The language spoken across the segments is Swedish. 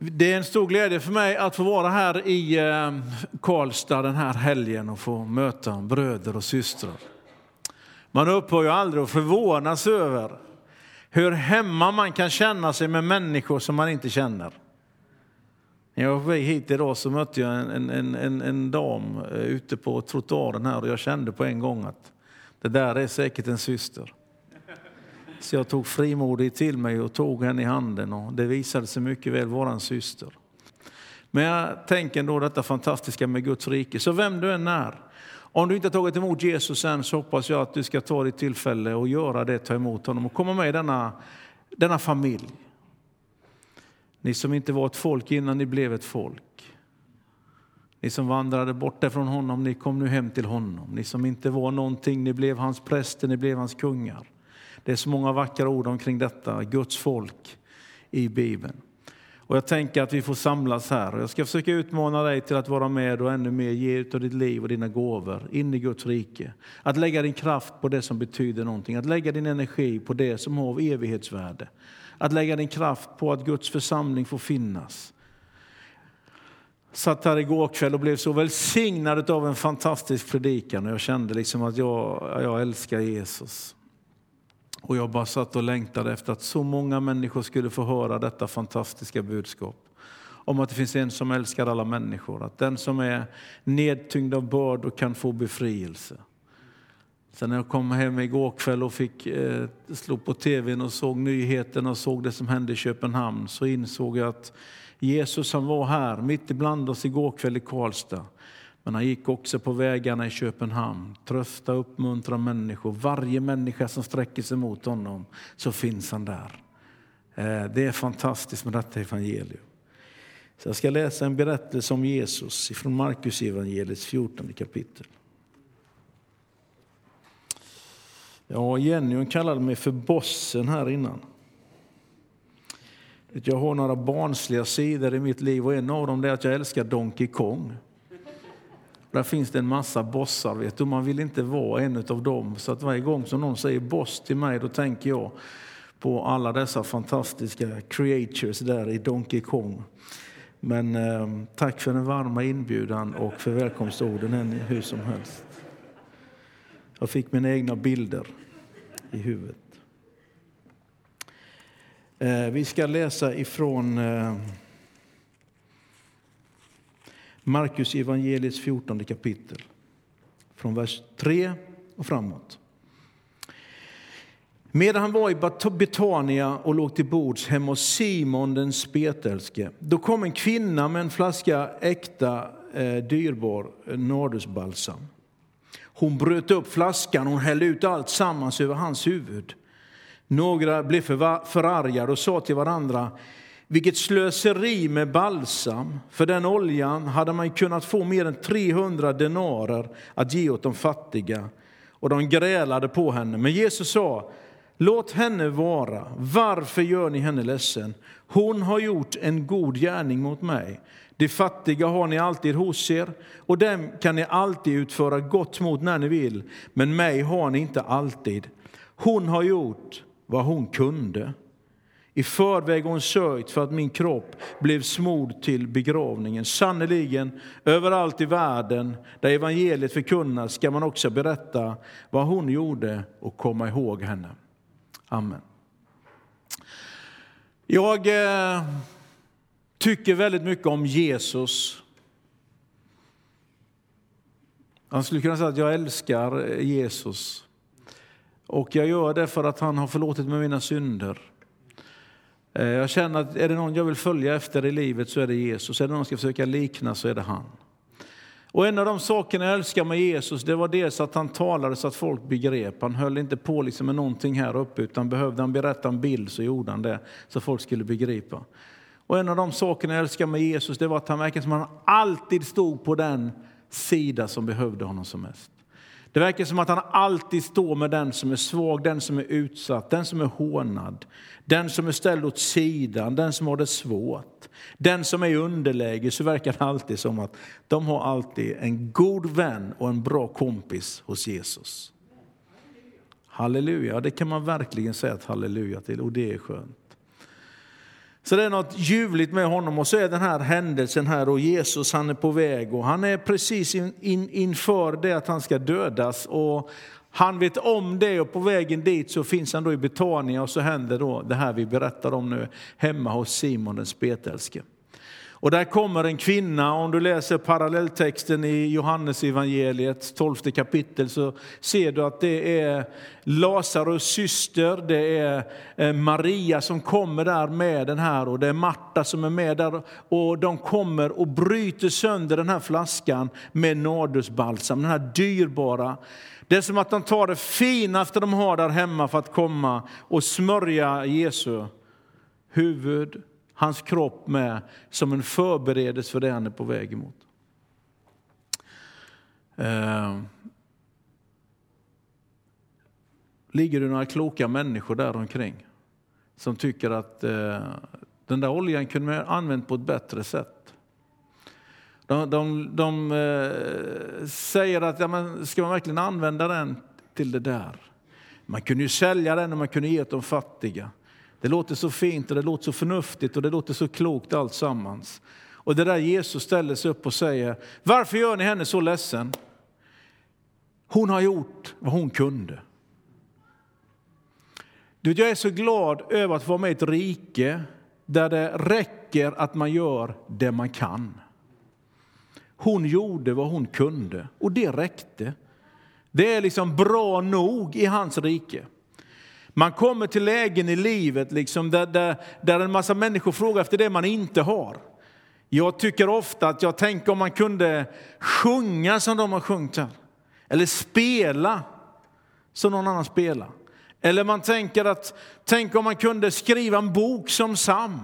Det är en stor glädje för mig att få vara här i eh, Karlstad den här helgen och få möta bröder och systrar. Man upphör ju aldrig att förvånas över hur hemma man kan känna sig med människor som man inte känner. När jag var på väg hit idag så mötte jag en, en, en, en dam eh, ute på trottoaren här och jag kände på en gång att det där är säkert en syster. Så jag tog frimodigt till mig och tog henne i handen och det visade sig mycket väl vara en syster. Men jag tänker ändå detta fantastiska med Guds rike. Så vem du än är, om du inte har tagit emot Jesus än så hoppas jag att du ska ta ditt tillfälle och göra det, ta emot honom och komma med i denna, denna familj. Ni som inte var ett folk innan ni blev ett folk. Ni som vandrade bort från honom, ni kom nu hem till honom. Ni som inte var någonting, ni blev hans präster, ni blev hans kungar. Det är så många vackra ord omkring detta, Guds folk i Bibeln. Och jag tänker att vi får samlas här. Och Jag ska försöka utmana dig till att vara med och ännu mer ge ut av ditt liv och dina gåvor in i Guds rike. Att lägga din kraft på det som betyder någonting, att lägga din energi på det som har evighetsvärde. Att lägga din kraft på att Guds församling får finnas. Satt här igår kväll och blev så välsignad av en fantastisk predikan och jag kände liksom att jag, jag älskar Jesus. Och jag bara satt och längtade efter att så många människor skulle få höra detta fantastiska budskap. Om att det finns en som älskar alla människor, att den som är nedtyngd av bördor kan få befrielse. Sen när jag kom hem igår kväll och fick eh, slå på tvn och såg nyheterna och såg det som hände i Köpenhamn så insåg jag att Jesus han var här mitt ibland oss igår kväll i Karlstad. Men han gick också på vägarna i Köpenhamn, trösta och uppmuntra människor. Varje människa som sträcker sig mot honom så finns han där. Eh, det är fantastiskt med detta evangelium. Så jag ska läsa en berättelse om Jesus från Markus evangeliets 14 kapitel. Ja, Jenny hon kallade mig för bossen här innan. Jag har några barnsliga sidor i mitt liv och en av dem är att jag älskar Donkey Kong. Där finns det en massa bossar, vet du. man vill inte vara en av dem. Så att varje gång som någon säger boss till mig, då tänker jag på alla dessa fantastiska creatures där i Donkey Kong. Men eh, tack för den varma inbjudan och för välkomstorden hur som helst. Jag fick mina egna bilder i huvudet. Eh, vi ska läsa ifrån eh, Markus evangeliets 14 kapitel, från vers 3 och framåt. Medan han var i Betania och låg till bords hemma hos Simon den spetälske, då kom en kvinna med en flaska äkta eh, dyrbar eh, nardusbalsam. Hon bröt upp flaskan och hällde ut allt sammans över hans huvud. Några blev förargade och sa till varandra vilket slöseri med balsam! För den oljan hade man kunnat få mer än 300 denarer att ge åt de fattiga. Och de grälade på henne. Men Jesus sa, låt henne vara. Varför gör ni henne ledsen? Hon har gjort en god gärning mot mig. De fattiga har ni alltid hos er, och dem kan ni alltid utföra gott mot när ni vill, men mig har ni inte alltid. Hon har gjort vad hon kunde. I förväg hon sörjt för att min kropp blev smord till begravningen. Sannerligen, överallt i världen där evangeliet förkunnas ska man också berätta vad hon gjorde och komma ihåg henne. Amen. Jag eh, tycker väldigt mycket om Jesus. Jag skulle kunna säga att jag älskar Jesus. Och jag gör det för att han har förlåtit mig mina synder. Eh, jag känner att är det någon jag vill följa efter i livet så är det Jesus. Är det någon jag ska försöka likna så är det han. Och en av de sakerna jag älskar med Jesus det var dels att han talade så att folk begrep. Han höll inte på liksom med någonting här uppe utan behövde han berätta en bild så gjorde han det så folk skulle begripa. Och en av de sakerna jag älskar med Jesus det var att han verkade som att han alltid stod på den sida som behövde honom som mest. Det verkar som att han alltid står med den som är svag, den som är utsatt, den som är hånad, den som är ställd åt sidan, den som har det svårt, den som är i underläge. Så verkar det alltid som att de har alltid en god vän och en bra kompis hos Jesus. Halleluja, det kan man verkligen säga ett halleluja till och det är skönt. Så det är något ljuvligt med honom och så är den här händelsen här och Jesus han är på väg och han är precis in, in, inför det att han ska dödas och han vet om det och på vägen dit så finns han då i Betania och så händer då det här vi berättar om nu hemma hos Simon den spetälske. Och där kommer en kvinna, om du läser parallelltexten i Johannes evangeliet 12 kapitel så ser du att det är Lazarus syster, det är eh, Maria som kommer där med den här och det är Marta som är med där och de kommer och bryter sönder den här flaskan med nardusbalsam, den här dyrbara. Det är som att de tar det finaste de har där hemma för att komma och smörja Jesu huvud, hans kropp med som en förberedelse för det han är på väg emot. Eh, ligger det några kloka människor där omkring som tycker att eh, den där oljan kunde man använt på ett bättre sätt? De, de, de eh, säger att ja, men ska man verkligen använda den till det där? Man kunde ju sälja den och man kunde ge till de fattiga. Det låter så fint och det låter så förnuftigt och det låter så klokt allt sammans. Och det där Jesus ställer sig upp och säger, varför gör ni henne så ledsen? Hon har gjort vad hon kunde. Du, jag är så glad över att vara med i ett rike där det räcker att man gör det man kan. Hon gjorde vad hon kunde och det räckte. Det är liksom bra nog i hans rike. Man kommer till lägen i livet liksom där, där, där en massa människor frågar efter det man inte har. Jag tycker ofta att jag tänker om man kunde sjunga som de har sjungit här. Eller spela som någon annan spelar. Eller man tänker att, tänk om man kunde skriva en bok som Sam.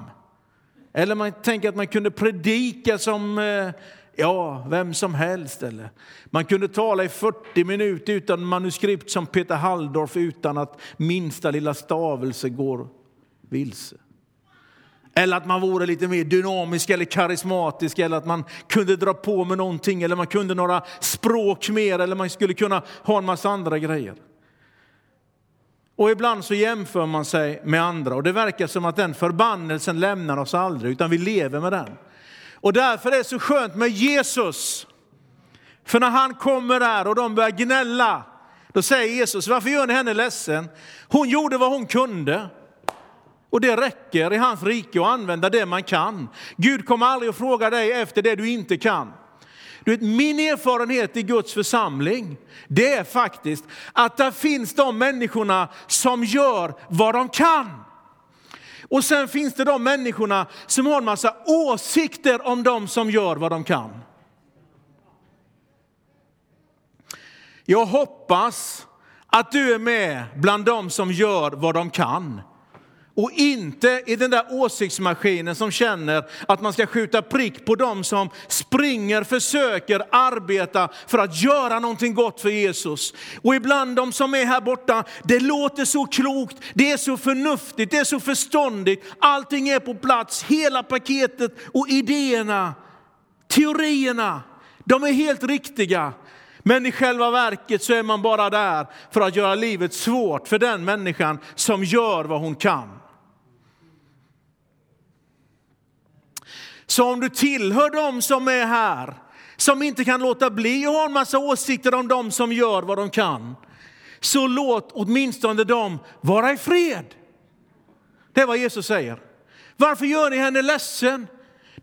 Eller man tänker att man kunde predika som eh, ja, vem som helst. Eller. Man kunde tala i 40 minuter utan manuskript som Peter Halldorf utan att minsta lilla stavelse går vilse. Eller att man vore lite mer dynamisk eller karismatisk eller att man kunde dra på med någonting eller man kunde några språk mer eller man skulle kunna ha en massa andra grejer. Och ibland så jämför man sig med andra och det verkar som att den förbannelsen lämnar oss aldrig utan vi lever med den. Och därför är det så skönt med Jesus. För när han kommer där och de börjar gnälla, då säger Jesus, varför gör ni henne ledsen? Hon gjorde vad hon kunde. Och det räcker i hans rike att använda det man kan. Gud kommer aldrig att fråga dig efter det du inte kan. Du vet, min erfarenhet i Guds församling, det är faktiskt att där finns de människorna som gör vad de kan. Och sen finns det de människorna som har en massa åsikter om de som gör vad de kan. Jag hoppas att du är med bland de som gör vad de kan. Och inte i den där åsiktsmaskinen som känner att man ska skjuta prick på dem som springer, försöker arbeta för att göra någonting gott för Jesus. Och ibland de som är här borta, det låter så klokt, det är så förnuftigt, det är så förståndigt. Allting är på plats, hela paketet och idéerna, teorierna, de är helt riktiga. Men i själva verket så är man bara där för att göra livet svårt för den människan som gör vad hon kan. Så om du tillhör dem som är här, som inte kan låta bli att ha en massa åsikter om dem som gör vad de kan, så låt åtminstone dem vara i fred. Det är vad Jesus säger. Varför gör ni henne ledsen?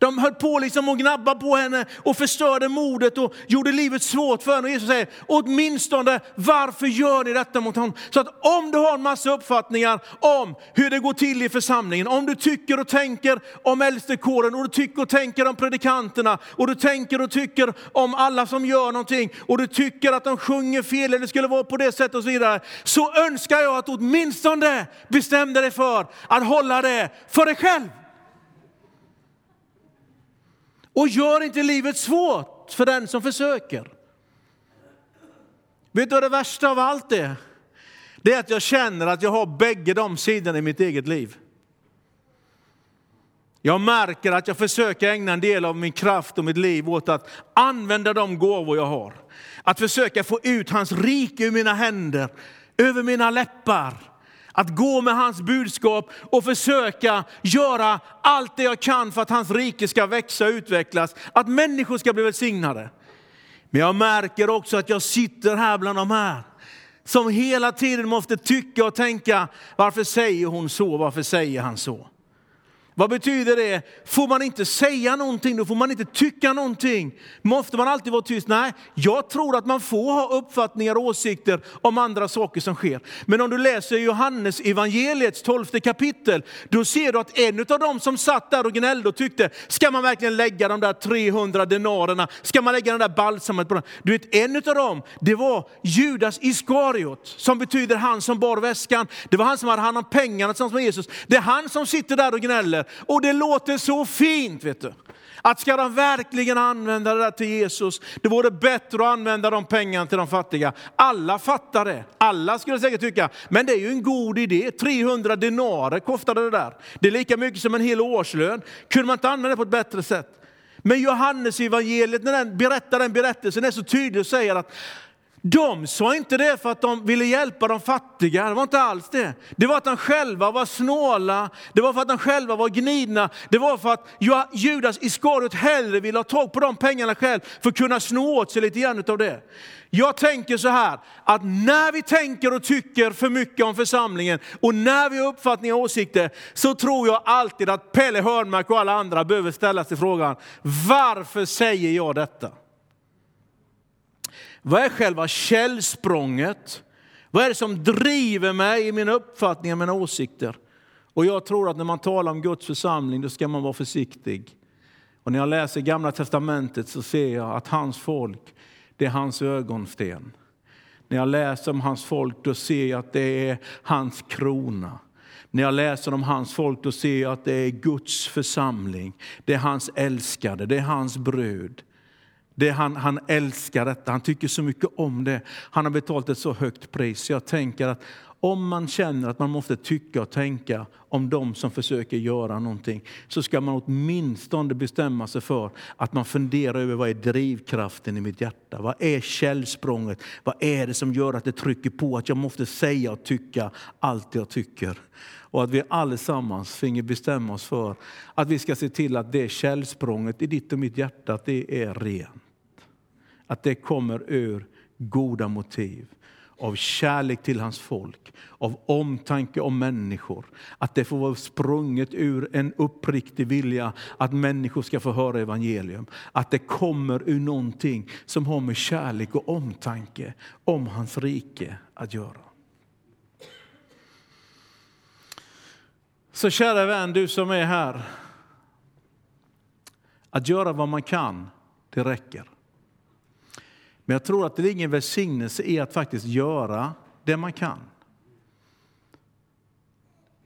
De höll på liksom att gnabba på henne och förstörde modet och gjorde livet svårt för henne. Och Jesus säger, åtminstone varför gör ni detta mot honom? Så att om du har en massa uppfattningar om hur det går till i församlingen, om du tycker och tänker om äldstekåren och du tycker och tänker om predikanterna och du tänker och tycker om alla som gör någonting och du tycker att de sjunger fel eller det skulle vara på det sättet och så vidare. Så önskar jag att åtminstone bestämde dig för att hålla det för dig själv. Och gör inte livet svårt för den som försöker. Vet du vad det värsta av allt är? Det är att jag känner att jag har bägge de sidorna i mitt eget liv. Jag märker att jag försöker ägna en del av min kraft och mitt liv åt att använda de gåvor jag har. Att försöka få ut hans rike ur mina händer, över mina läppar. Att gå med hans budskap och försöka göra allt det jag kan för att hans rike ska växa och utvecklas. Att människor ska bli välsignade. Men jag märker också att jag sitter här bland de här som hela tiden måste tycka och tänka, varför säger hon så, varför säger han så? Vad betyder det? Får man inte säga någonting, då får man inte tycka någonting. Måste man alltid vara tyst? Nej, jag tror att man får ha uppfattningar och åsikter om andra saker som sker. Men om du läser Johannes evangeliets tolfte kapitel, då ser du att en av dem som satt där och gnällde och tyckte, ska man verkligen lägga de där 300 denarerna? Ska man lägga den där balsamet på den? Du vet, en av dem, det var Judas Iskariot, som betyder han som bar väskan. Det var han som hade hand om pengarna tillsammans med Jesus. Det är han som sitter där och gnäller. Och det låter så fint, vet du. Att ska de verkligen använda det där till Jesus, det vore bättre att använda de pengarna till de fattiga. Alla fattar det. Alla skulle säkert tycka, men det är ju en god idé. 300 denarer kostade det där. Det är lika mycket som en hel årslön. Kunde man inte använda det på ett bättre sätt? Men Johannes evangeliet när den berättar den berättelsen är så tydlig och säger att de sa inte det för att de ville hjälpa de fattiga, det var inte alls det. Det var att de själva var snåla, det var för att de själva var gnidna, det var för att Judas Iskariot hellre ville ha tag på de pengarna själv för att kunna snå åt sig lite grann av det. Jag tänker så här, att när vi tänker och tycker för mycket om församlingen och när vi har uppfattningar och åsikter, så tror jag alltid att Pelle Hörnmark och alla andra behöver ställa sig frågan, varför säger jag detta? Vad är själva källsprånget? Vad är det som driver mig i mina uppfattningar, mina åsikter? Och jag tror att när man talar om Guds församling, då ska man vara försiktig. Och när jag läser Gamla Testamentet så ser jag att hans folk, det är hans ögonsten. När jag läser om hans folk, då ser jag att det är hans krona. När jag läser om hans folk, då ser jag att det är Guds församling. Det är hans älskade, det är hans brud. Det han, han älskar detta, han tycker så mycket om det. Han har betalat ett så högt pris. Så Jag tänker att om man känner att man måste tycka och tänka om de som försöker göra någonting, så ska man åtminstone bestämma sig för att man funderar över vad är drivkraften i mitt hjärta? Vad är källsprånget? Vad är det som gör att det trycker på att jag måste säga och tycka allt jag tycker? Och att vi allesammans finge bestämma oss för att vi ska se till att det källsprånget i ditt och mitt hjärta, det är rent. Att det kommer ur goda motiv av kärlek till hans folk, av omtanke om människor. Att det får vara sprunget ur en uppriktig vilja att människor ska få höra evangelium. Att det kommer ur någonting som har med kärlek och omtanke om hans rike att göra. Så kära vän, du som är här. Att göra vad man kan, det räcker. Men jag tror att det ligger en välsignelse i att faktiskt göra det man kan.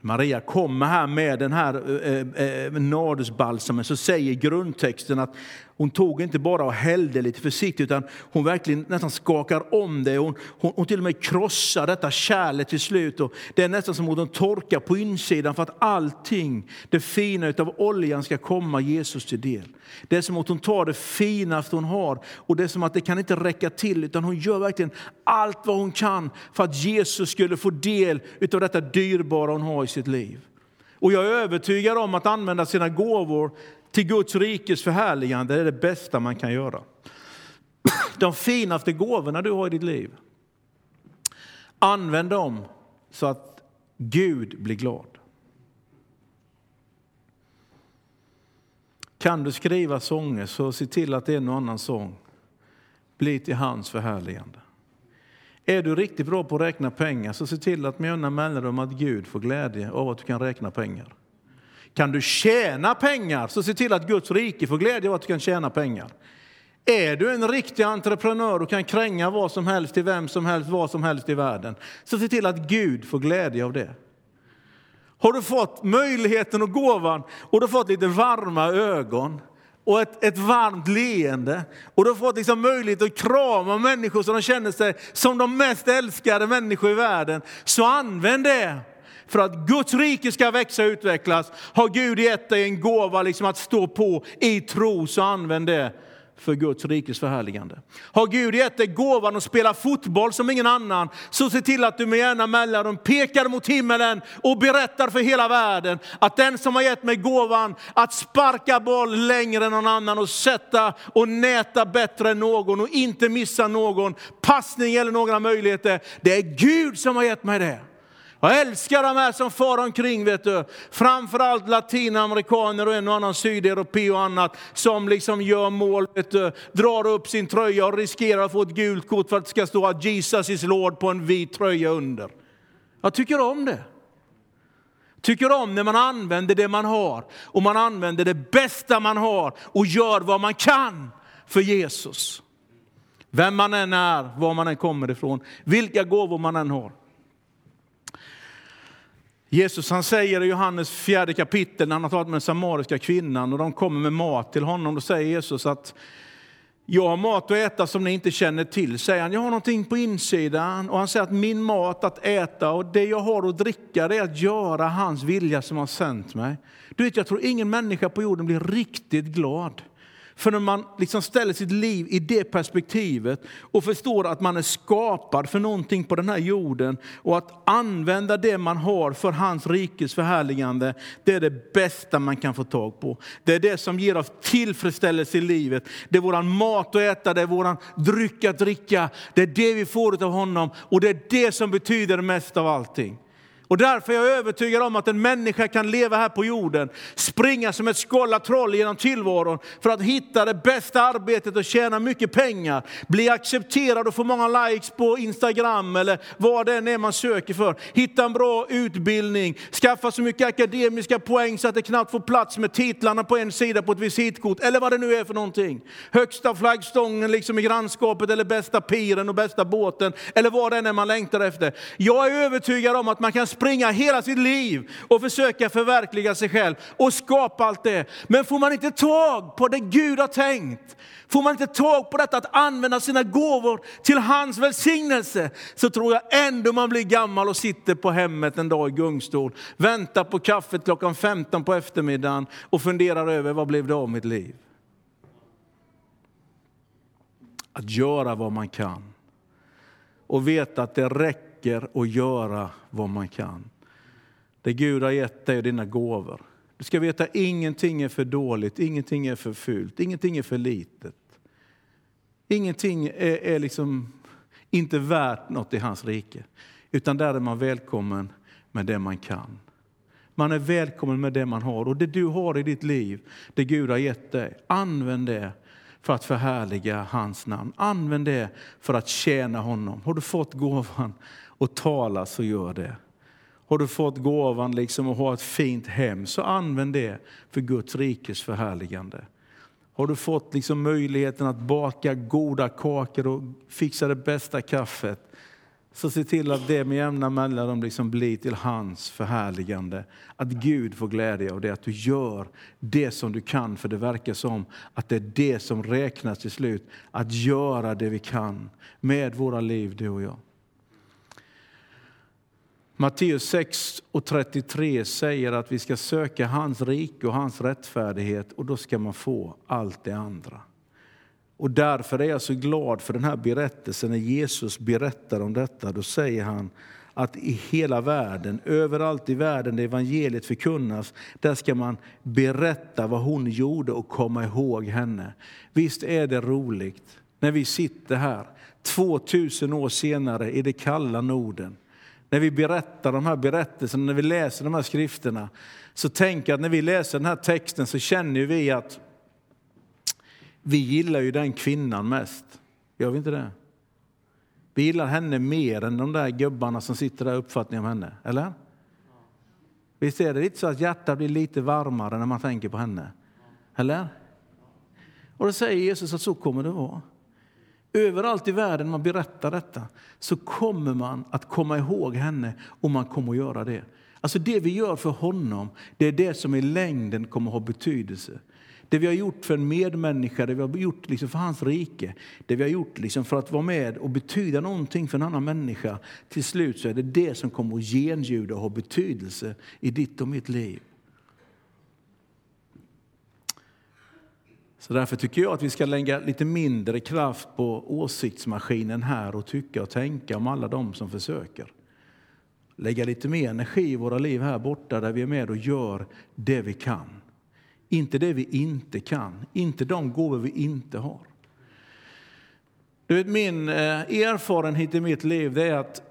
Maria kommer här med den här eh, eh, eh nardusbalsamen så säger grundtexten att hon tog inte bara och hällde lite försiktigt utan hon verkligen nästan skakar om det. Hon, hon, hon till och med krossar detta kärlet till slut. Och det är nästan som att hon torkar på insidan för att allting, det fina av oljan ska komma Jesus till del. Det är som att hon tar det finaste hon har och det är som att det kan inte räcka till utan hon gör verkligen allt vad hon kan för att Jesus skulle få del av detta dyrbara hon har i sitt liv. Och jag är övertygad om att använda sina gåvor till Guds rikes förhärligande är det bästa man kan göra. De finaste gåvorna du har i ditt liv, använd dem så att Gud blir glad. Kan du skriva sånger så se till att en och annan sång blir till hans förhärligande. Är du riktigt bra på att räkna pengar så se till att med jämna mellanrum att Gud får glädje av att du kan räkna pengar. Kan du tjäna pengar, så se till att Guds rike får glädje av att du kan tjäna pengar. Är du en riktig entreprenör och kan kränga vad som helst till vem som helst, vad som helst i världen, så se till att Gud får glädje av det. Har du fått möjligheten och gåvan och du har fått lite varma ögon och ett, ett varmt leende och du har fått liksom möjlighet att krama människor så de känner sig som de mest älskade människor i världen, så använd det för att Guds rike ska växa och utvecklas har Gud gett dig en gåva liksom att stå på i tro, så använd det för Guds rikes förhärligande. Har Gud gett dig gåvan att spela fotboll som ingen annan, så se till att du med jämna mellanrum pekar mot himmelen och berättar för hela världen att den som har gett mig gåvan att sparka boll längre än någon annan och sätta och näta bättre än någon och inte missa någon passning eller några möjligheter. Det är Gud som har gett mig det. Jag älskar de här som far omkring, vet du. framförallt latinamerikaner och en och annan sydeuropé och annat som liksom gör mål, vet du. drar upp sin tröja och riskerar att få ett gult kort för att det ska stå att Jesus is Lord på en vit tröja under. Jag tycker om det. Tycker om när man använder det man har och man använder det bästa man har och gör vad man kan för Jesus. Vem man än är, var man än kommer ifrån, vilka gåvor man än har. Jesus han säger i Johannes fjärde kapitel när han har talat med den samariska kvinnan och de kommer med mat till honom. Då säger Jesus att jag har mat att äta som ni inte känner till. Säger han, jag har någonting på insidan. Och han säger att min mat att äta och det jag har att dricka det är att göra hans vilja som har sänt mig. Du vet, jag tror ingen människa på jorden blir riktigt glad för när man liksom ställer sitt liv i det perspektivet och förstår att man är skapad för någonting på den här jorden och att använda det man har för hans rikes förhärligande, det är det bästa man kan få tag på. Det är det som ger oss tillfredsställelse i livet. Det är våran mat att äta, det är våran dryck att dricka. Det är det vi får av honom och det är det som betyder mest av allting. Och därför är jag övertygad om att en människa kan leva här på jorden, springa som ett skållat troll genom tillvaron för att hitta det bästa arbetet och tjäna mycket pengar, bli accepterad och få många likes på Instagram eller vad det än är man söker för. Hitta en bra utbildning, skaffa så mycket akademiska poäng så att det knappt får plats med titlarna på en sida på ett visitkort eller vad det nu är för någonting. Högsta flaggstången liksom i grannskapet eller bästa piren och bästa båten eller vad det än är man längtar efter. Jag är övertygad om att man kan springa hela sitt liv och försöka förverkliga sig själv och skapa allt det. Men får man inte tag på det Gud har tänkt, får man inte tag på detta att använda sina gåvor till hans välsignelse, så tror jag ändå man blir gammal och sitter på hemmet en dag i gungstol, väntar på kaffet klockan 15 på eftermiddagen och funderar över vad blev det av mitt liv. Att göra vad man kan och veta att det räcker räcker att göra vad man kan. Det Gud har gett dig är dina gåvor. Du ska veta ingenting är för dåligt, ingenting är för fult, ingenting är för litet. Ingenting är, är liksom inte värt något i hans rike. Utan där är man välkommen med det man kan. Man är välkommen med det man har. Och det du har i ditt liv, det Gud har gett dig, använd det för att förhärliga hans namn. Använd det för att tjäna honom. Har du fått gåvan och tala så gör det. Har du fått gåvan liksom att ha ett fint hem så använd det för Guds rikes förhärligande. Har du fått liksom möjligheten att baka goda kakor och fixa det bästa kaffet så se till att det med jämna mellanrum liksom blir till hans förhärligande. Att Gud får glädje av det, att du gör det som du kan. För det verkar som att det är det som räknas till slut. Att göra det vi kan med våra liv, du och jag. Matteus 6 och 33 säger att vi ska söka hans rike och hans rättfärdighet och då ska man få allt det andra. Och därför är jag så glad för den här berättelsen när Jesus berättar om detta. Då säger han att i hela världen, överallt i världen där evangeliet förkunnas, där ska man berätta vad hon gjorde och komma ihåg henne. Visst är det roligt när vi sitter här 2000 år senare i det kalla Norden när vi berättar de här berättelserna, när vi läser de här skrifterna, så tänk att när vi läser den här texten så känner vi att vi gillar ju den kvinnan mest. Gör vi inte det? Vi gillar henne mer än de där gubbarna som sitter där uppfattningen om henne, eller? Visst är det lite så att hjärtat blir lite varmare när man tänker på henne? Eller? Och då säger Jesus att så kommer det vara. Överallt i världen man berättar detta så kommer man att komma ihåg henne och man kommer att göra det. Alltså det vi gör för honom, det är det som i längden kommer att ha betydelse. Det vi har gjort för en medmänniska, det vi har gjort liksom för hans rike, det vi har gjort liksom för att vara med och betyda någonting för en annan människa. Till slut så är det det som kommer att genljuda och ha betydelse i ditt och mitt liv. Så därför tycker jag att vi ska lägga lite mindre kraft på åsiktsmaskinen här och tycka och tänka om alla de som försöker. Lägga lite mer energi i våra liv här borta där vi är med och gör det vi kan. Inte det vi inte kan, inte de gåvor vi inte har. Du vet, min eh, erfarenhet i mitt liv det är att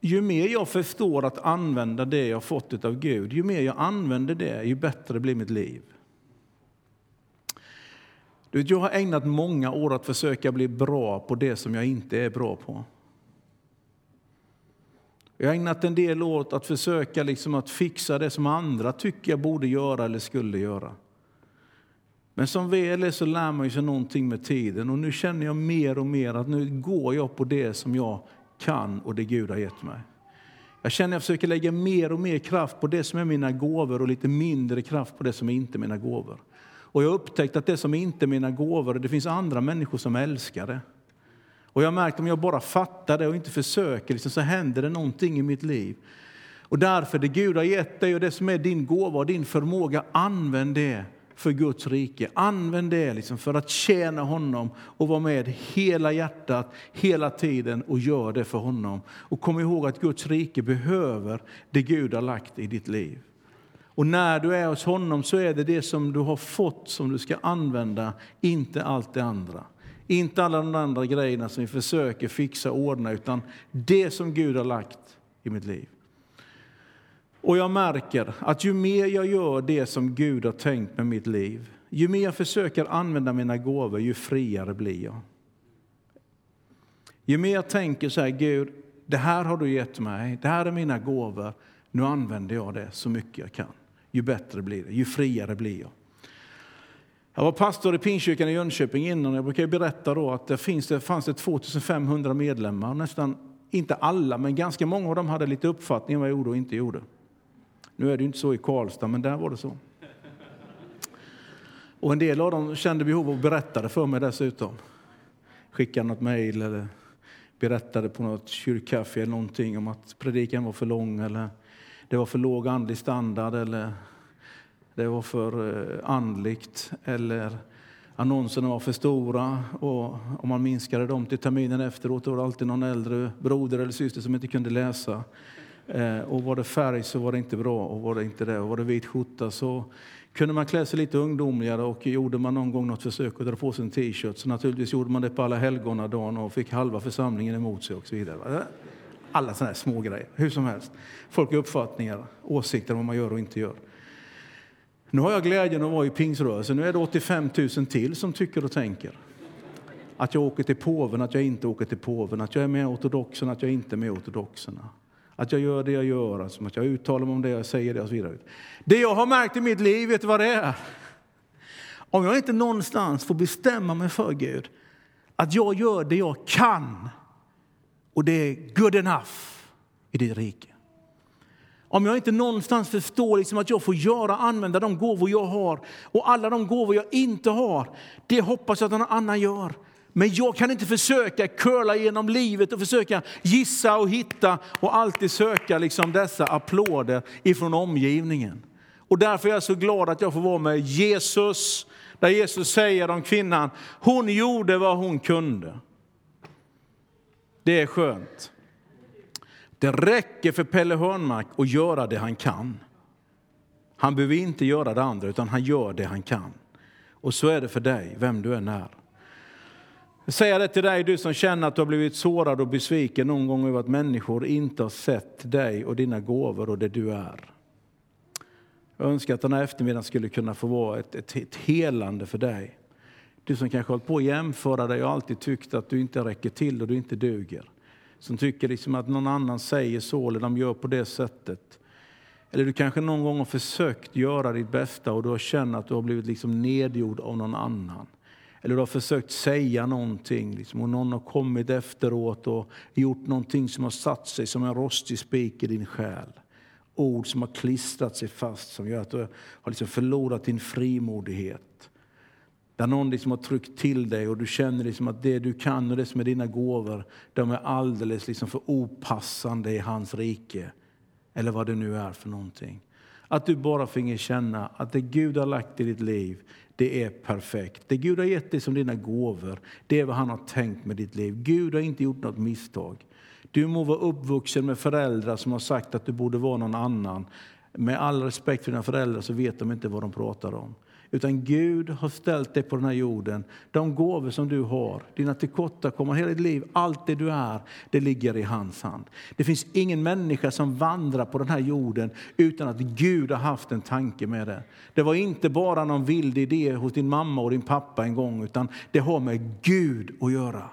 ju mer jag förstår att använda det jag fått av Gud, ju mer jag använder det, ju bättre blir mitt liv. Du vet, jag har ägnat många år att försöka bli bra på det som jag inte är bra på. Jag har ägnat en del år åt att försöka liksom att fixa det som andra tycker jag borde göra eller skulle göra. Men som väl är så lär man sig någonting med tiden och nu känner jag mer och mer att nu går jag på det som jag kan och det Gud har gett mig. Jag känner att jag försöker lägga mer och mer kraft på det som är mina gåvor och lite mindre kraft på det som är inte är mina gåvor. Och jag har upptäckt att det som inte är mina gåvor, det finns andra människor som älskar det. Och jag har märkt att om jag bara fattar det och inte försöker liksom, så händer det någonting i mitt liv. Och därför, det Gud har gett dig och det som är din gåva och din förmåga, använd det för Guds rike. Använd det liksom för att tjäna honom och vara med hela hjärtat, hela tiden och gör det för honom. Och kom ihåg att Guds rike behöver det Gud har lagt i ditt liv. Och när du är hos honom så är det det som du har fått som du ska använda, inte allt det andra. Inte alla de andra grejerna som vi försöker fixa och ordna, utan det som Gud har lagt i mitt liv. Och jag märker att ju mer jag gör det som Gud har tänkt med mitt liv, ju mer jag försöker använda mina gåvor, ju friare blir jag. Ju mer jag tänker så här, Gud, det här har du gett mig, det här är mina gåvor, nu använder jag det så mycket jag kan. Ju bättre blir det, ju friare blir jag. Jag var pastor i Pingstkyrkan i Jönköping innan. Jag brukar berätta då att det, finns, det fanns det 2500 medlemmar. Nästan, inte alla, men ganska många av dem hade lite uppfattning om vad jag gjorde och inte gjorde. Nu är det inte så i Karlstad, men där var det så. Och en del av dem kände behov av att berätta det för mig dessutom. Skickade något mejl eller berättade på något kyrkkaffe eller någonting om att predikan var för lång eller det var för låg andlig standard eller det var för eh, andligt eller annonserna var för stora och om man minskade dem till terminen efteråt var det alltid någon äldre broder eller syster som inte kunde läsa. Eh, och var det färg så var det inte bra och var det inte det, och var det vit skjorta så kunde man klä sig lite ungdomligare och gjorde man någon gång något försök att dra på sig en t-shirt så naturligtvis gjorde man det på alla helgonadagen och fick halva församlingen emot sig och så vidare. Alla sådana här små grejer, hur som helst. Folk har uppfattningar, åsikter om vad man gör och inte gör. Nu har jag glädjen att vara i pingsrörelsen. Nu är det 85 000 till som tycker och tänker. Att jag åker till påven, att jag inte åker till påven, att jag är med ortodoxerna, att jag inte är med ortodoxerna. Att jag gör det jag gör, alltså, att jag uttalar mig om det jag säger det och så vidare. Det jag har märkt i mitt liv, vet du vad det är? Om jag inte någonstans får bestämma mig för Gud, att jag gör det jag kan och det är good enough i ditt rike. Om jag inte någonstans förstår liksom att jag får göra, använda de gåvor jag har och alla de gåvor jag inte har, det hoppas jag att någon annan gör. Men jag kan inte försöka curla genom livet och försöka gissa och hitta och alltid söka liksom dessa applåder ifrån omgivningen. Och därför är jag så glad att jag får vara med Jesus, där Jesus säger om kvinnan, hon gjorde vad hon kunde. Det är skönt. Det räcker för Pelle Hörnmark att göra det han kan. Han behöver inte göra det andra, utan han gör det han kan. Och så är det för dig, vem du än är. Jag säger det till dig, du som känner att du har blivit sårad och besviken någon gång över att människor inte har sett dig och dina gåvor och det du är. Jag önskar att den här eftermiddagen skulle kunna få vara ett, ett, ett helande för dig. Du som kanske hållit på att jämföra dig och alltid tyckt att du inte räcker till och du inte duger. Som tycker liksom att någon annan säger så eller de gör på det sättet. Eller du kanske någon gång har försökt göra ditt bästa och du har känt att du har blivit liksom nedgjord av någon annan. Eller du har försökt säga någonting liksom, och någon har kommit efteråt och gjort någonting som har satt sig som en rostig spik i din själ. Ord som har klistrat sig fast som gör att du har liksom förlorat din frimodighet. Där någon liksom har tryckt till dig och du känner liksom att det du kan och det som är dina gåvor, de är alldeles liksom för opassande i hans rike. Eller vad det nu är för någonting. att du bara finge känna att det Gud har lagt i ditt liv, det är perfekt. Det Gud har gett dig som dina gåvor, det är vad han har tänkt med ditt liv. Gud har inte gjort något misstag. Du må vara uppvuxen med föräldrar som har sagt att du borde vara någon annan. Med all respekt för dina föräldrar så vet de inte vad de pratar om. Utan Gud har ställt dig på den här jorden. De gåvor som du har, dina tillkortakommanden, hela ditt liv, allt det du är, det ligger i hans hand. Det finns ingen människa som vandrar på den här jorden utan att Gud har haft en tanke med det. Det var inte bara någon vild idé hos din mamma och din pappa en gång, utan det har med Gud att göra.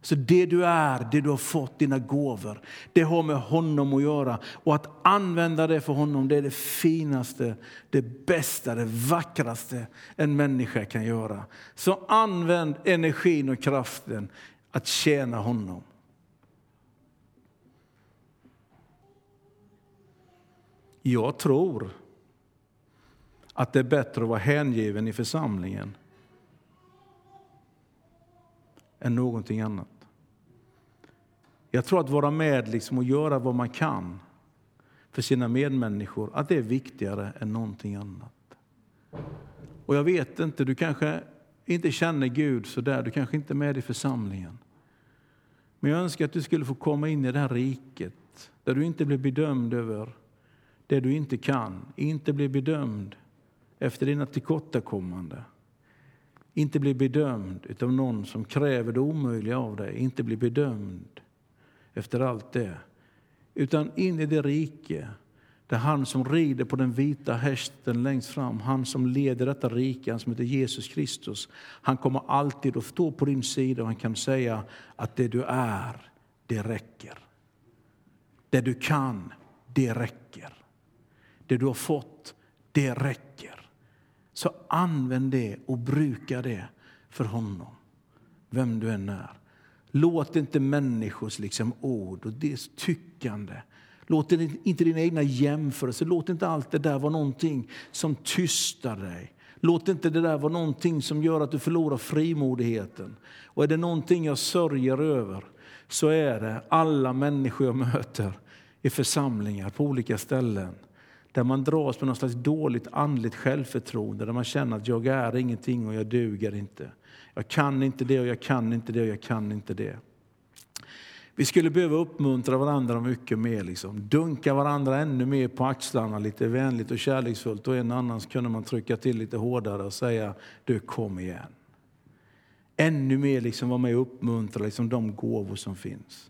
Så det du är, det du har fått, dina gåvor, det har med honom att göra. Och att använda det för honom, det är det finaste, det bästa, det vackraste en människa kan göra. Så använd energin och kraften att tjäna honom. Jag tror att det är bättre att vara hängiven i församlingen än någonting annat. Jag tror att vara med liksom och göra vad man kan för sina medmänniskor, att det är viktigare än någonting annat. Och jag vet inte, du kanske inte känner Gud så där, du kanske inte är med i församlingen. Men jag önskar att du skulle få komma in i det här riket där du inte blir bedömd över det du inte kan, inte blir bedömd efter dina tillkortakommanden inte bli bedömd av någon som kräver det omöjliga av dig, inte bli bedömd efter allt det. Utan in i det rike där han som rider på den vita hästen längst fram, han som leder detta rike, han som heter Jesus Kristus, han kommer alltid att stå på din sida och han kan säga att det du är, det räcker. Det du kan, det räcker. Det du har fått, det räcker. Så använd det och bruka det för honom, vem du än är. Låt inte människors liksom ord och deras tyckande Låt inte dina egna jämförelser, låt inte allt det där vara någonting som tystar dig. Låt inte det där vara någonting som gör att du förlorar frimodigheten. Och är det någonting jag sörjer över så är det alla människor jag möter i församlingar på olika ställen där man dras med något slags dåligt andligt självförtroende, där man känner att jag är ingenting och jag duger inte. Jag kan inte det och jag kan inte det och jag kan inte det. Vi skulle behöva uppmuntra varandra mycket mer, liksom. dunka varandra ännu mer på axlarna lite vänligt och kärleksfullt och en annan kunde man trycka till lite hårdare och säga du kom igen. Ännu mer liksom vara med och uppmuntra liksom, de gåvor som finns.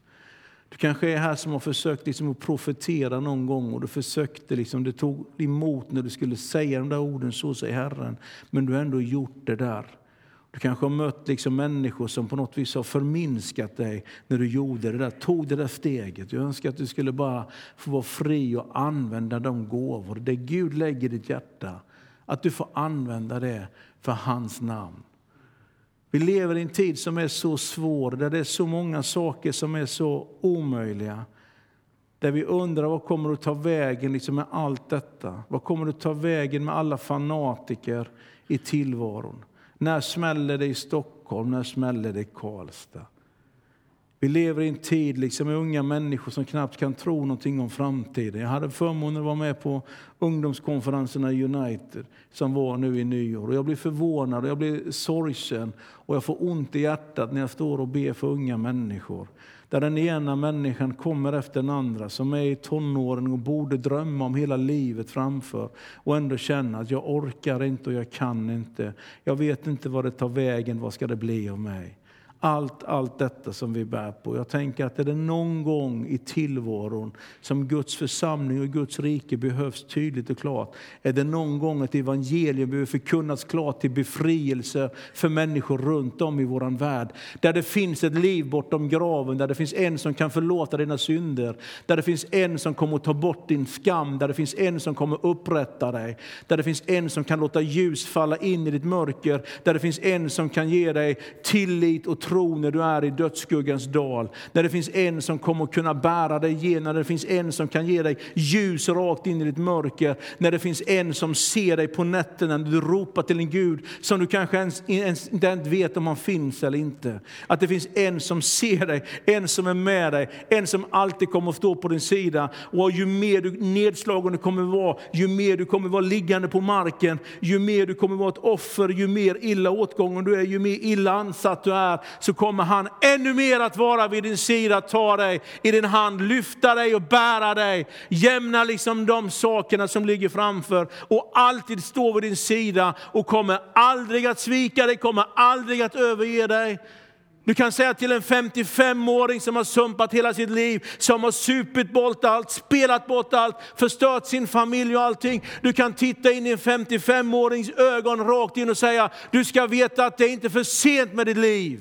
Du kanske är här som har försökt liksom att profetera någon gång och du försökte, liksom, det tog emot när du skulle säga de där orden, så säger Herren, men du har ändå gjort det där. Du kanske har mött liksom människor som på något vis har förminskat dig när du gjorde det där, tog det där steget. Jag önskar att du skulle bara få vara fri och använda de gåvor, det Gud lägger i ditt hjärta. Att du får använda det för hans namn. Vi lever i en tid som är så svår, där det är så många saker som är så omöjliga. Där vi undrar vad kommer att ta vägen liksom med allt detta? Vad kommer att ta vägen med alla fanatiker i tillvaron? När smäller det i Stockholm? När smäller det i Karlstad? Vi lever i en tid liksom med unga människor som knappt kan tro någonting om framtiden. Jag hade förmånen att vara med på ungdomskonferenserna i United som var nu i nyår. Och jag blir förvånad och jag blir sorgsen och jag får ont i hjärtat när jag står och ber för unga människor. Där den ena människan kommer efter den andra som är i tonåren och borde drömma om hela livet framför och ändå känna att jag orkar inte och jag kan inte. Jag vet inte vad det tar vägen, vad ska det bli av mig? Allt, allt detta som vi bär på. Jag tänker att är det någon gång i tillvaron som Guds församling och Guds rike behövs tydligt och klart, är det någon gång ett evangelium behöver förkunnas klart till befrielse för människor runt om i vår värld. Där det finns ett liv bortom graven, där det finns en som kan förlåta dina synder, där det finns en som kommer att ta bort din skam, där det finns en som kommer upprätta dig, där det finns en som kan låta ljus falla in i ditt mörker, där det finns en som kan ge dig tillit och tro när du är i dödsskuggans dal. När det finns en som kommer att kunna bära dig igenom, när det finns en som kan ge dig ljus rakt in i ditt mörker. När det finns en som ser dig på nätterna när du ropar till en Gud som du kanske ens, ens inte vet om han finns eller inte. Att det finns en som ser dig, en som är med dig, en som alltid kommer att stå på din sida. Och ju mer du nedslagen du kommer att vara, ju mer du kommer att vara liggande på marken, ju mer du kommer att vara ett offer, ju mer illa åtgången du är, ju mer illa ansatt du är, så kommer han ännu mer att vara vid din sida, ta dig i din hand, lyfta dig och bära dig, jämna liksom de sakerna som ligger framför och alltid stå vid din sida och kommer aldrig att svika dig, kommer aldrig att överge dig. Du kan säga till en 55-åring som har sumpat hela sitt liv, som har supit bort allt, spelat bort allt, förstört sin familj och allting. Du kan titta in i en 55-årings ögon rakt in och säga, du ska veta att det är inte för sent med ditt liv.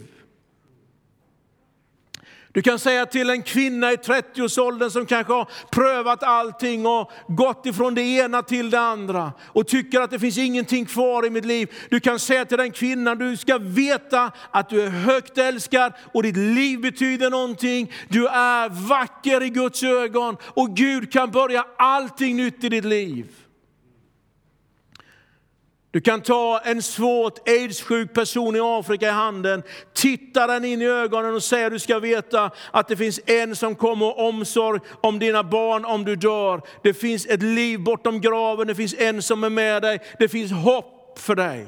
Du kan säga till en kvinna i 30-årsåldern som kanske har prövat allting och gått ifrån det ena till det andra och tycker att det finns ingenting kvar i mitt liv. Du kan säga till den kvinnan, du ska veta att du är högt älskad och ditt liv betyder någonting. Du är vacker i Guds ögon och Gud kan börja allting nytt i ditt liv. Du kan ta en svårt aidssjuk person i Afrika i handen, titta den in i ögonen och säga du ska veta att det finns en som kommer omsorg om dina barn om du dör. Det finns ett liv bortom graven, det finns en som är med dig, det finns hopp för dig.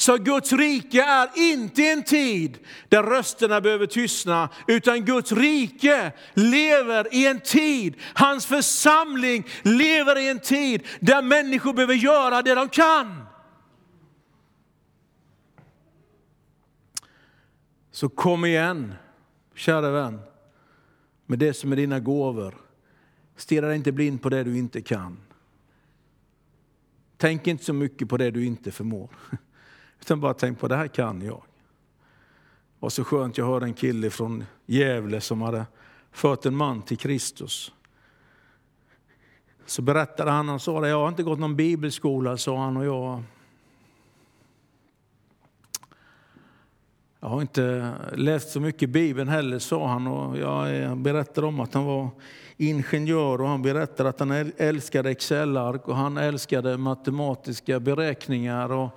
Så Guds rike är inte en tid där rösterna behöver tystna, utan Guds rike lever i en tid, hans församling lever i en tid där människor behöver göra det de kan. Så kom igen, kära vän, med det som är dina gåvor. Stirra dig inte blind på det du inte kan. Tänk inte så mycket på det du inte förmår. Sen bara tänk på det här kan jag. Det var så skönt, jag hörde en kille från Gävle som hade fört en man till Kristus. Så berättade han, han sa det, jag har inte gått någon bibelskola, sa han, och jag Jag har inte läst så mycket Bibeln heller, sa han. Och jag berättade om att han var ingenjör och han berättade att han älskade Excel-ark och han älskade matematiska beräkningar. Och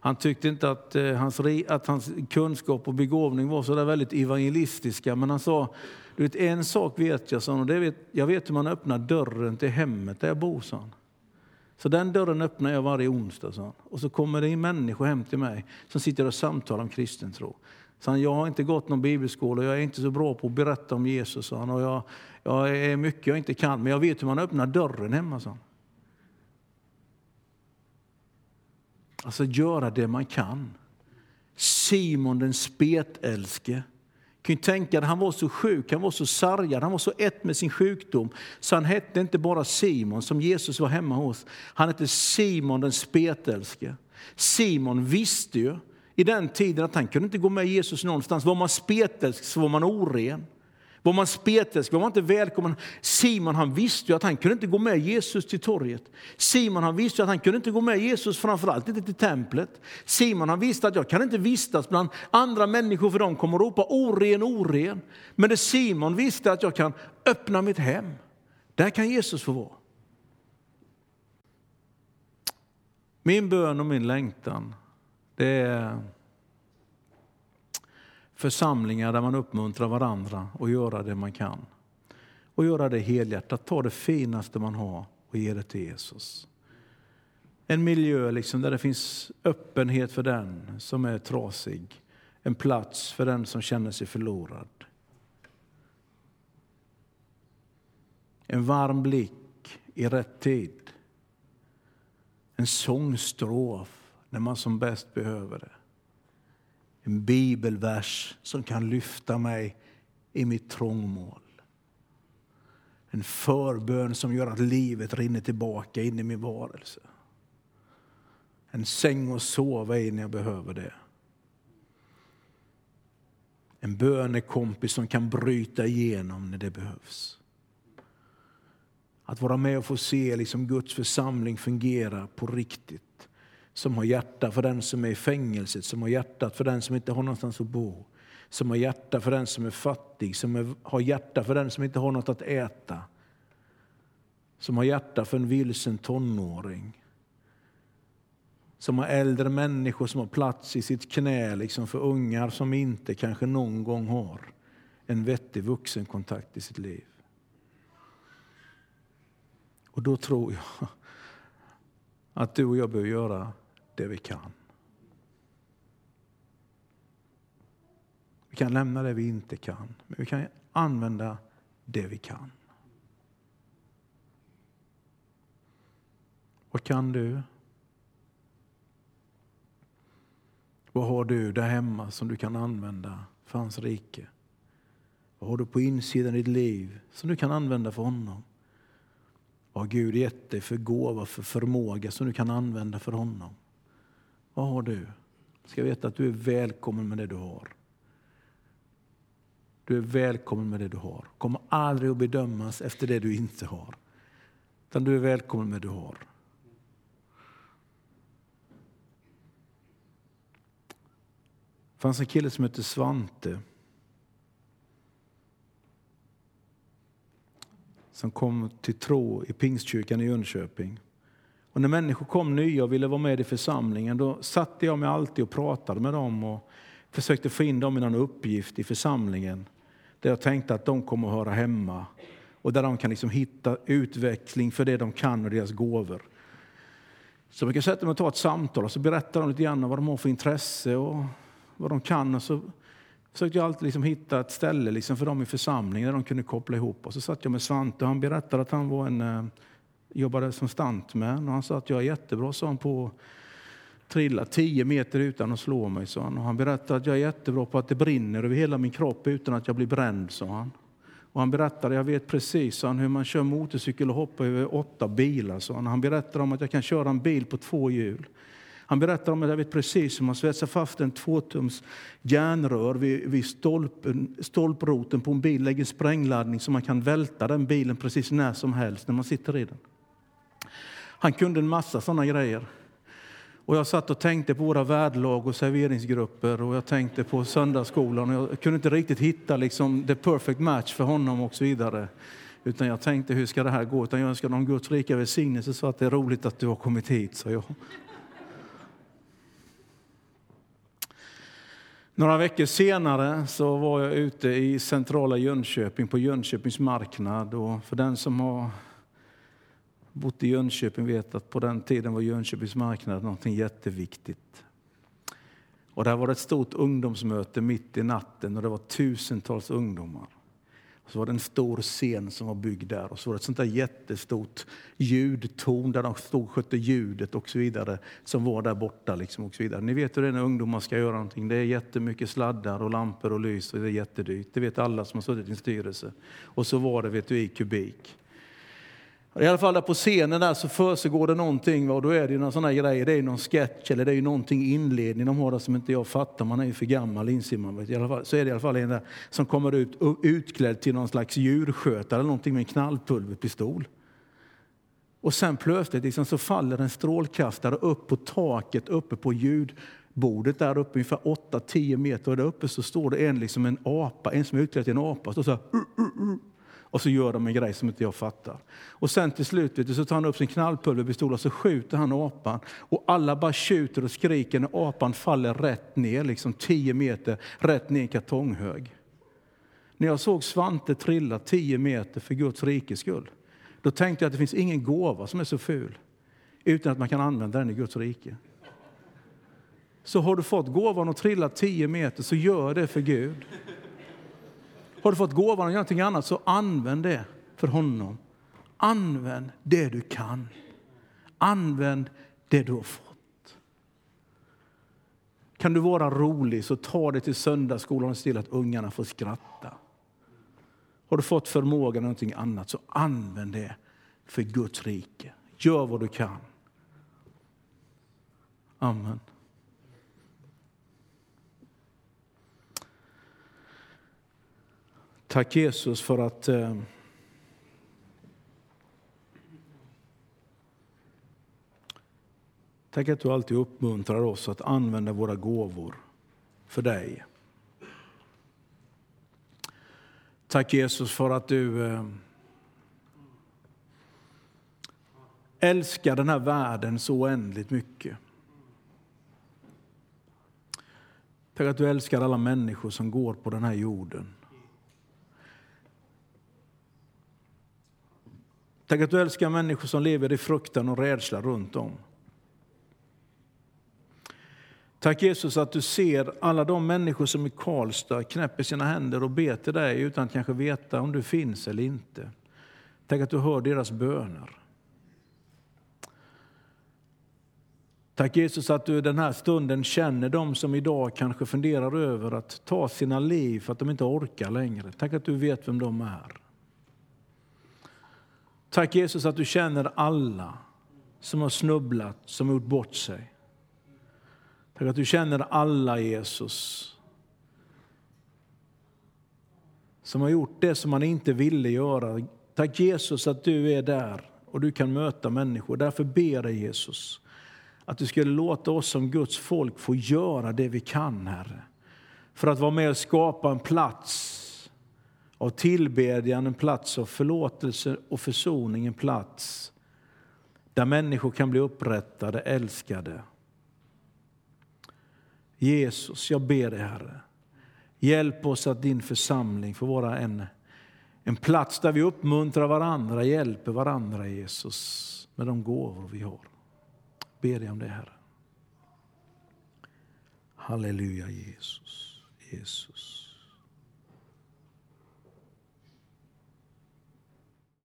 han tyckte inte att, eh, hans, att hans kunskap och begåvning var så där väldigt evangelistiska, men han sa, du vet, en sak vet jag, och det vet, jag vet hur man öppnar dörren till hemmet där jag bor. Så, så den dörren öppnar jag varje onsdag. Så. Och så kommer det in människor hem till mig som sitter och samtalar om kristen tro. Så han, jag har inte gått någon bibelskola, jag är inte så bra på att berätta om Jesus. Och jag, jag är mycket jag inte kan, men jag vet hur man öppnar dörren hemma. Så. Alltså göra det man kan. Simon den spetälske. Kan ju tänka han var så sjuk, han var så sargad, han var så ett med sin sjukdom. Så han hette inte bara Simon som Jesus var hemma hos. Han hette Simon den spetälske. Simon visste ju i den tiden att han kunde inte gå med Jesus någonstans. Var man spetälsk så var man oren. Var man spetälsk var man inte välkommen. Simon han visste ju att han kunde inte gå med Jesus till torget. Simon han visste att han kunde inte gå med Jesus framförallt inte till templet. Simon han visste att jag kan inte vistas bland andra människor för de kommer att ropa oren, oren. Men det Simon visste att jag kan öppna mitt hem. Där kan Jesus få vara. Min bön och min längtan det är församlingar där man uppmuntrar varandra att göra det man kan. Och göra det helhjärtat, ta det finaste man har och ge det till Jesus. En miljö liksom där det finns öppenhet för den som är trasig. En plats för den som känner sig förlorad. En varm blick i rätt tid. En sångstrof när man som bäst behöver det en bibelvers som kan lyfta mig i mitt trångmål. En förbön som gör att livet rinner tillbaka in i min varelse. En säng att sova i när jag behöver det. En bönekompis som kan bryta igenom när det behövs. Att vara med och få se liksom Guds församling fungera på riktigt som har hjärta för den som är i fängelset, som har hjärtat för den som inte har någonstans att bo, som har hjärta för den som är fattig, som är, har hjärta för den som inte har något att äta, som har hjärta för en vilsen tonåring, som har äldre människor som har plats i sitt knä, liksom för ungar som inte kanske någon gång har en vettig vuxenkontakt i sitt liv. Och då tror jag att du och jag behöver göra det vi kan. Vi kan lämna det vi inte kan, men vi kan använda det vi kan. Vad kan du? Vad har du där hemma som du kan använda för hans rike? Vad har du på insidan i ditt liv som du kan använda för honom? Vad har Gud gett dig för gåva, för förmåga som du kan använda för honom? Vad har du? Du ska veta att du är välkommen med det du har. Du är välkommen med det du har. kommer aldrig att bedömas efter det du inte har. Utan du är välkommen med det du har. Det fanns en kille som hette Svante. Som kom till tro i Pingstkyrkan i Jönköping. Och när människor kom nya och ville vara med i församlingen då satte jag mig alltid och pratade med dem och försökte få in dem i någon uppgift i församlingen där jag tänkte att de kommer att höra hemma och där de kan liksom hitta utveckling för det de kan och deras gåvor. Så man kan sätta mig och ta ett samtal och så berättar de lite grann vad de har för intresse och vad de kan. Och så försökte jag alltid liksom hitta ett ställe liksom för dem i församlingen där de kunde koppla ihop. Och så satt jag med Svante och han berättade att han var en, eh, jobbade som stuntman. Och han sa att jag är jättebra sa han, på att trilla tio meter utan att slå mig. Sa han. Och han berättade att jag är jättebra på att det brinner över hela min kropp utan att jag blir bränd. Sa han. Och han berättade, jag vet precis sa han, hur man kör motorcykel och hoppar över åtta bilar. Sa han. han berättade om att jag kan köra en bil på två hjul. Han berättar om att jag vet precis hur man svetsar fast en tvåtums järnrör vid, vid stolpen, stolproten på en bil, lägger sprängladdning så man kan välta den bilen precis när som helst när man sitter i den. Han kunde en massa sådana grejer. Och jag satt och tänkte på våra värdlag och serveringsgrupper och jag tänkte på söndagsskolan. Jag kunde inte riktigt hitta liksom the perfect match för honom och så vidare. Utan jag tänkte, hur ska det här gå? Utan jag önskar dem Guds rika välsignelse så att det är roligt att du har kommit hit, sa jag. Några veckor senare så var jag ute i centrala Jönköping på Jönköpings marknad. Och för den som har bott i Jönköping vet att på den tiden var Jönköpings marknad något jätteviktigt. Och där var det ett stort ungdomsmöte mitt i natten och det var tusentals ungdomar. Och så var det en stor scen som var byggd där och så var det ett sånt där jättestort ljudtorn där de stod och skötte ljudet och så vidare som var där borta. Liksom och så vidare. Ni vet hur det är när ungdomar ska göra någonting. Det är jättemycket sladdar och lampor och lys och det är jättedyrt. Det vet alla som har suttit i en styrelse. Och så var det vet du, i kubik. I alla fall där på scenen där så försiggår det någonting och då är det ju någon sån här grejer. Det är någon sketch eller det är ju någonting inledning de har där som inte jag fattar. Man är ju för gammal inser man. I alla fall, så är det i alla fall en där som kommer ut utklädd till någon slags djurskötare eller någonting med en knallpulverpistol. Och sen plötsligt liksom så faller en strålkastare upp på taket uppe på ljudbordet där uppe ungefär 8-10 meter. Och där uppe så står det en, liksom en apa, en som är utklädd till en apa. Står så här, uh, uh, uh. Och så gör de en grej som inte jag fattar. Och sen till slut vet du, så tar han upp sin knallpulverpistol och så skjuter han apan. Och alla bara tjuter och skriker när apan faller rätt ner, liksom 10 meter, rätt ner i en kartonghög. När jag såg Svante trilla 10 meter för Guds rikes skull, då tänkte jag att det finns ingen gåva som är så ful utan att man kan använda den i Guds rike. Så har du fått gåvan att trilla 10 meter, så gör det för Gud. Har du fått gåvan att göra någonting annat, så använd det för honom. Använd det du kan. Använd det du har fått. Kan du vara rolig, så ta dig till söndagsskolan och se till att ungarna får skratta. Har du fått förmågan någonting annat, så använd det för Guds rike. Gör vad du kan. Amen. Tack Jesus för att eh, Tack att du alltid uppmuntrar oss att använda våra gåvor för dig. Tack Jesus för att du eh, älskar den här världen så oändligt mycket. Tack att du älskar alla människor som går på den här jorden. Tack att du älskar människor som lever i fruktan och rädsla runt om. Tack Jesus att du ser alla de människor som i Karlstad knäpper sina händer och ber till dig utan att kanske veta om du finns eller inte. Tack att du hör deras böner. Tack Jesus att du den här stunden känner dem som idag kanske funderar över att ta sina liv för att de inte orkar längre. Tack att du vet vem de är. Tack Jesus att du känner alla som har snubblat, som har gjort bort sig. Tack att du känner alla Jesus som har gjort det som man inte ville göra. Tack Jesus att du är där och du kan möta människor. Därför ber jag Jesus att du skulle låta oss som Guds folk få göra det vi kan, Herre. För att vara med och skapa en plats av tillbedjan, en plats av förlåtelse och försoning, en plats där människor kan bli upprättade, älskade. Jesus, jag ber dig Herre, hjälp oss att din församling får vara en, en plats där vi uppmuntrar varandra, hjälper varandra Jesus med de gåvor vi har. Ber dig om det Herre. Halleluja Jesus. Jesus.